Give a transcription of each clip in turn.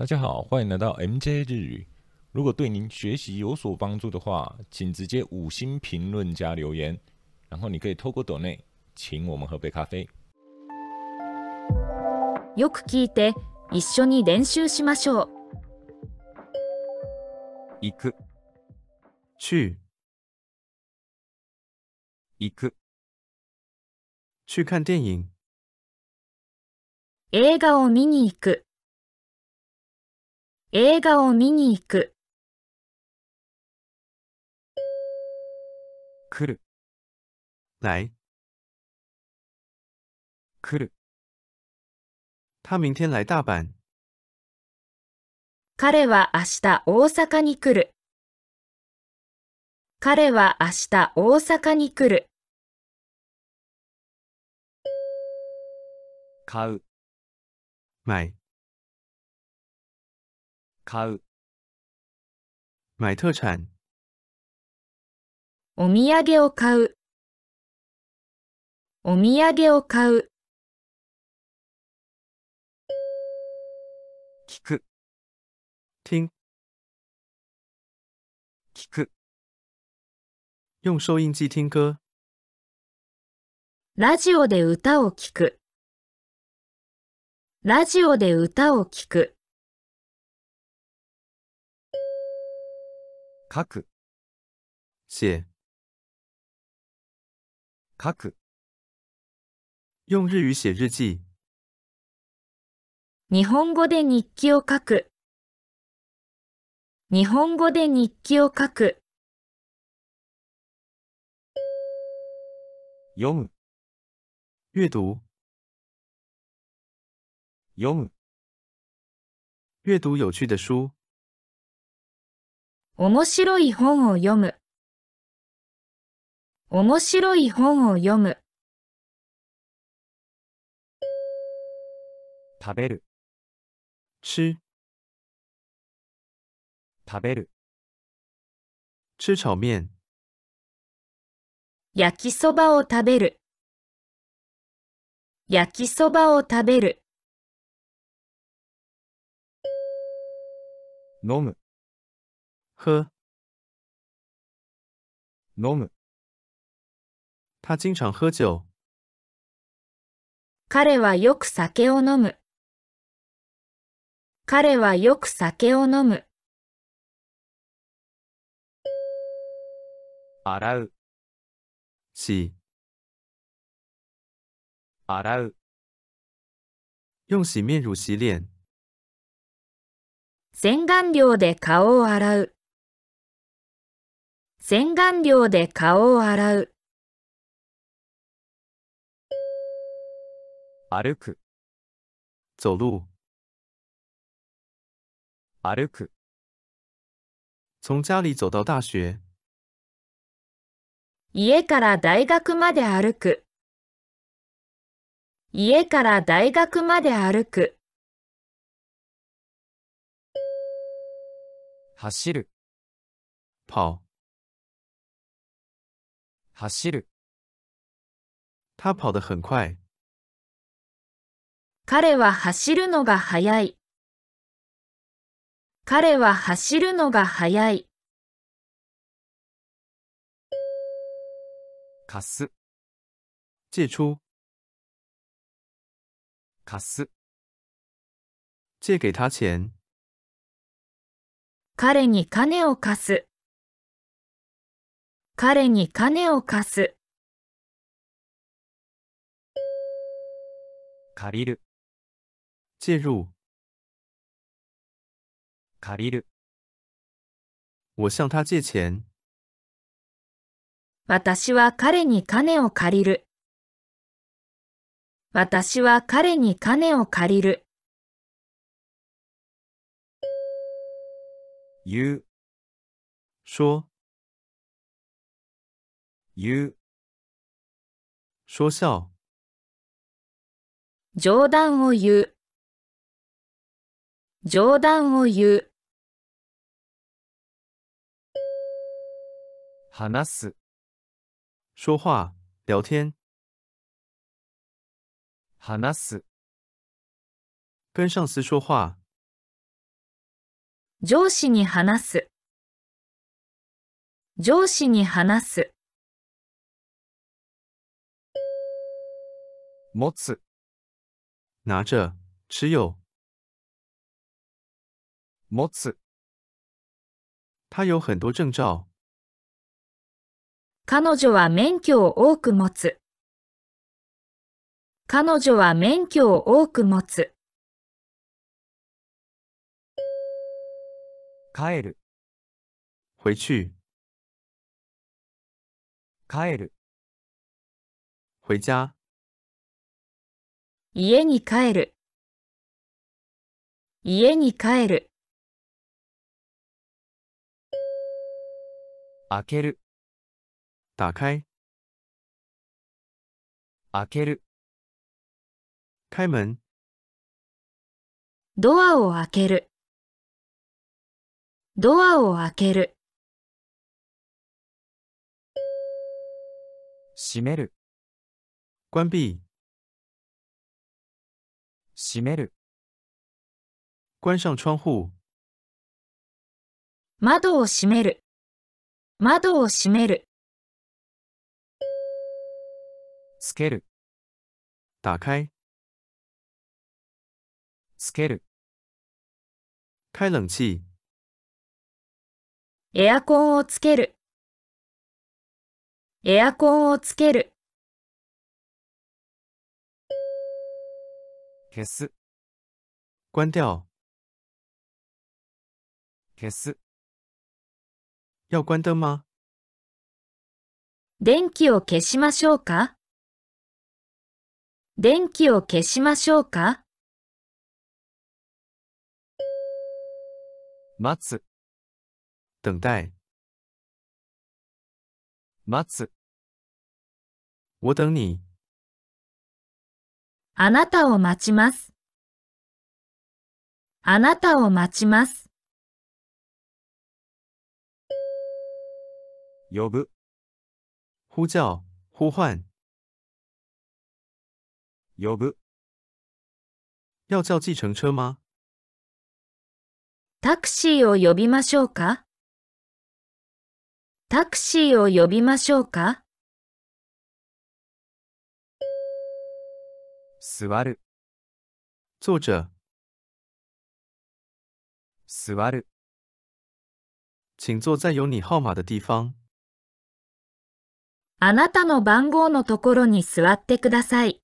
大家好，欢迎来到 MJ 日语。如果对您学习有所帮助的话，请直接五星评论加留言，然后你可以透过抖内请我们喝杯咖啡。よく聞いて一緒に練習しましょう行く、去行く、去看电影，映画を見に行く 映画を見に行く。来る、来。来る、他明天来大阪，彼は明日大阪に来る。彼は明日大阪に来る。買う、买買う、买特产，お土産を買う。お土産を買う。聞く、听聞く、用收音机听歌，ラジオで歌を聴く。ラジオで歌を聴く書く、写書く、用日语写日记，日本語で日記を書く日本語で日記を書く読む、阅读読む、阅读有趣的书， 面白い本を読む。面白い本を読む。食べる、吃。食べる、吃炒面，焼きそばを食べる。焼きそばを食べる。飲む、喝。飲む、他经常喝酒，彼はよく酒を飲む。彼はよく酒を飲む。洗う、洗洗う、用洗面乳洗脸，洗顔料で顔を洗う洗顔料で顔を洗う。歩く、走路，歩く、从家里走到大学，家から大学まで歩く。家から大学まで歩く。走る、跑。走る、他跑得很快，彼は走るのが速い。彼は走るのが速い。貸す、借出，貸す、借给他钱，彼に金を貸す彼に金を貸す。借りる、介入。借りる、我向他借钱，私は彼に金を借りる。私は彼に金を借りる。言う、说言う、说笑，冗談を言う。冗談を言う。話す、说话，聊天，話す、跟上司说话，上司に話す。上司に話す。持つ、拿着，持有。持つ、他有很多证照。彼女は免許を多く持つ。彼女は免許を多く持つ。帰る、回去，帰る、回家。家に帰る。家に帰る。開ける、打开，開ける、开门。ドアを開ける。ドアを開ける。閉める、关闭，閉める、关上窗户。窓を閉める。窓を閉める。つける、打开，つける、开冷气。エアコンをつける。エアコンをつける。消す、关掉，消す、要关灯吗？電気を消しましょうか？電気を消しましょうか？待つ、等待，待つ、我等你。あなたを待ちます。あなたを待ちます。呼ぶ、呼叫，呼唤，呼ぶ、要叫计程车吗？タクシーを呼びましょうか？タクシーを呼びましょうか？座る、坐着，座る、请坐在有你号码的地方。あなたの番号のところに座ってください。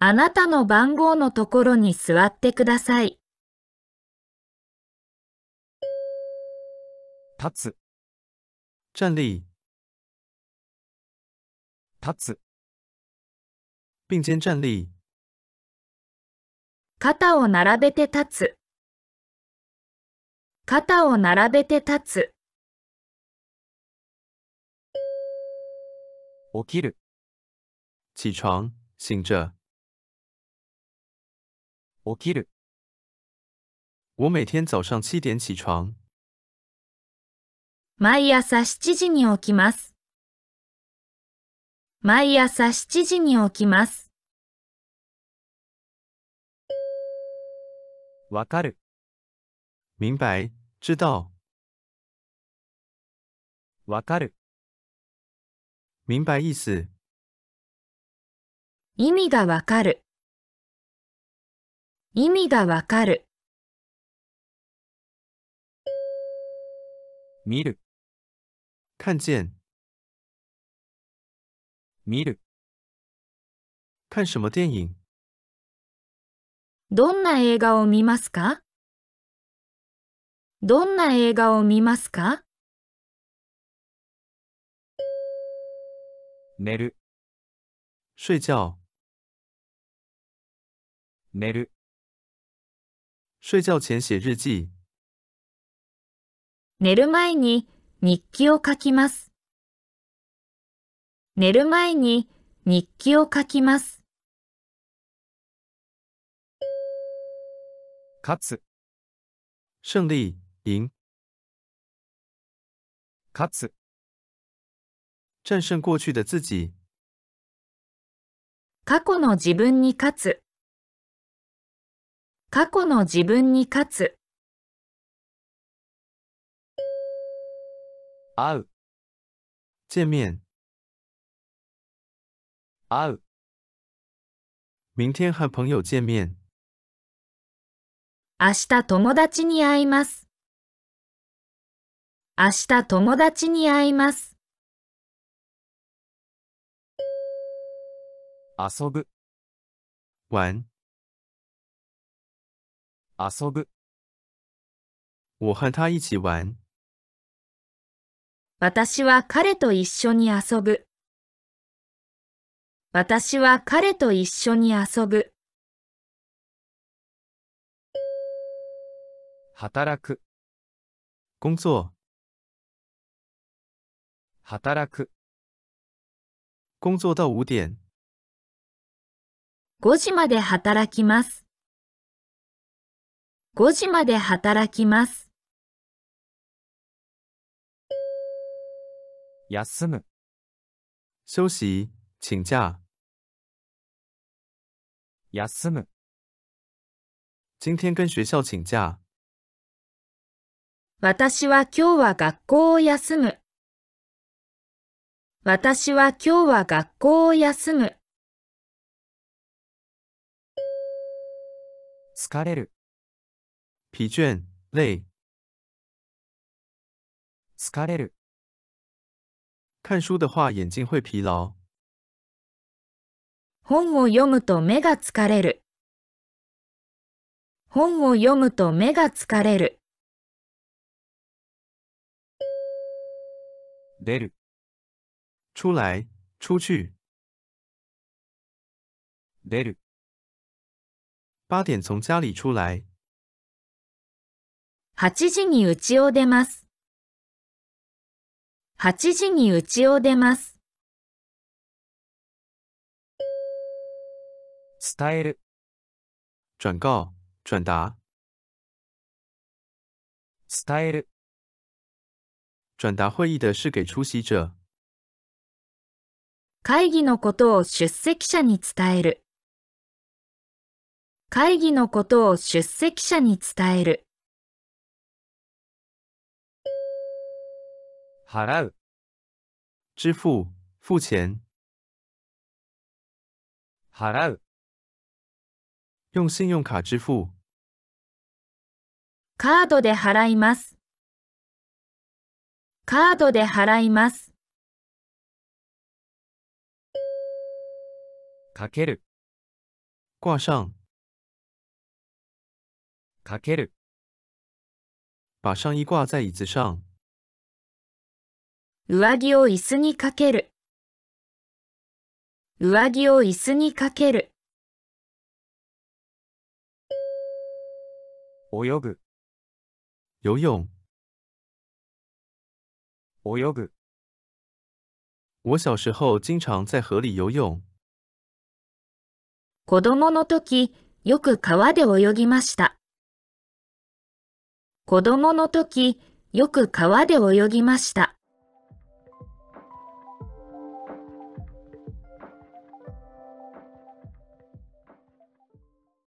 あなたの番号のところに座ってください。立つ、站立，立つ、并肩站立，肩を並べて立つ。肩を並べて立つ。起きる、起床，醒着。起きる、我每天早上七点起床。毎朝7時に起きます。毎朝7時に起きます。わかる、明白，知道，わかる、明白意思。意味がわかる。意味がわかる。見る、看见，見る、看什么电影？どんな映画を見ますか？どんな映画を見ますか？寝る、睡觉，寝る、睡觉前写日记。寝る前に日記を書きます。寝る前に日記を書きます。勝つ。勝利赢勝つ。战胜过去的自己。過去の自分に勝つ。過去の自分に勝つ。会う。见面。会う、明天和朋友见面。明日友達に会います。明日友達に会います。遊ぶ、玩，遊ぶ、我和他一起玩。私は彼と一緒に遊ぶ。私は彼と一緒に遊ぶ。働く、工作，働く、工作到五点。5時まで働きます。5時まで働きます。休む、休息，请假。休む、今天跟学校请假。私は今日は学校を休む。私は今日は学校を休む。疲れる、疲倦，累。疲れる、看书的话，眼睛会疲劳。本を読むと目が疲れる。本を読むと目が疲れる。出る、出来，出去。出る、八点从家里出来。8時に家を出ます。8時に家を出ます。伝える、转告，转达，伝える、转达会议的事给出席者。会議のことを出席者に伝える。会議のことを出席者に伝える。払う、支付，付钱，払う、用信用卡支付。カードで払います。カードで払います。かける、挂上，かける、把上衣挂在椅子上。上着を椅子にかける。上着を椅子にかける。泳ぐ、游泳。泳ぐ、我小时候经常在河里游泳。子供の時、よく川で泳ぎました。子供の時、よく川で泳ぎました。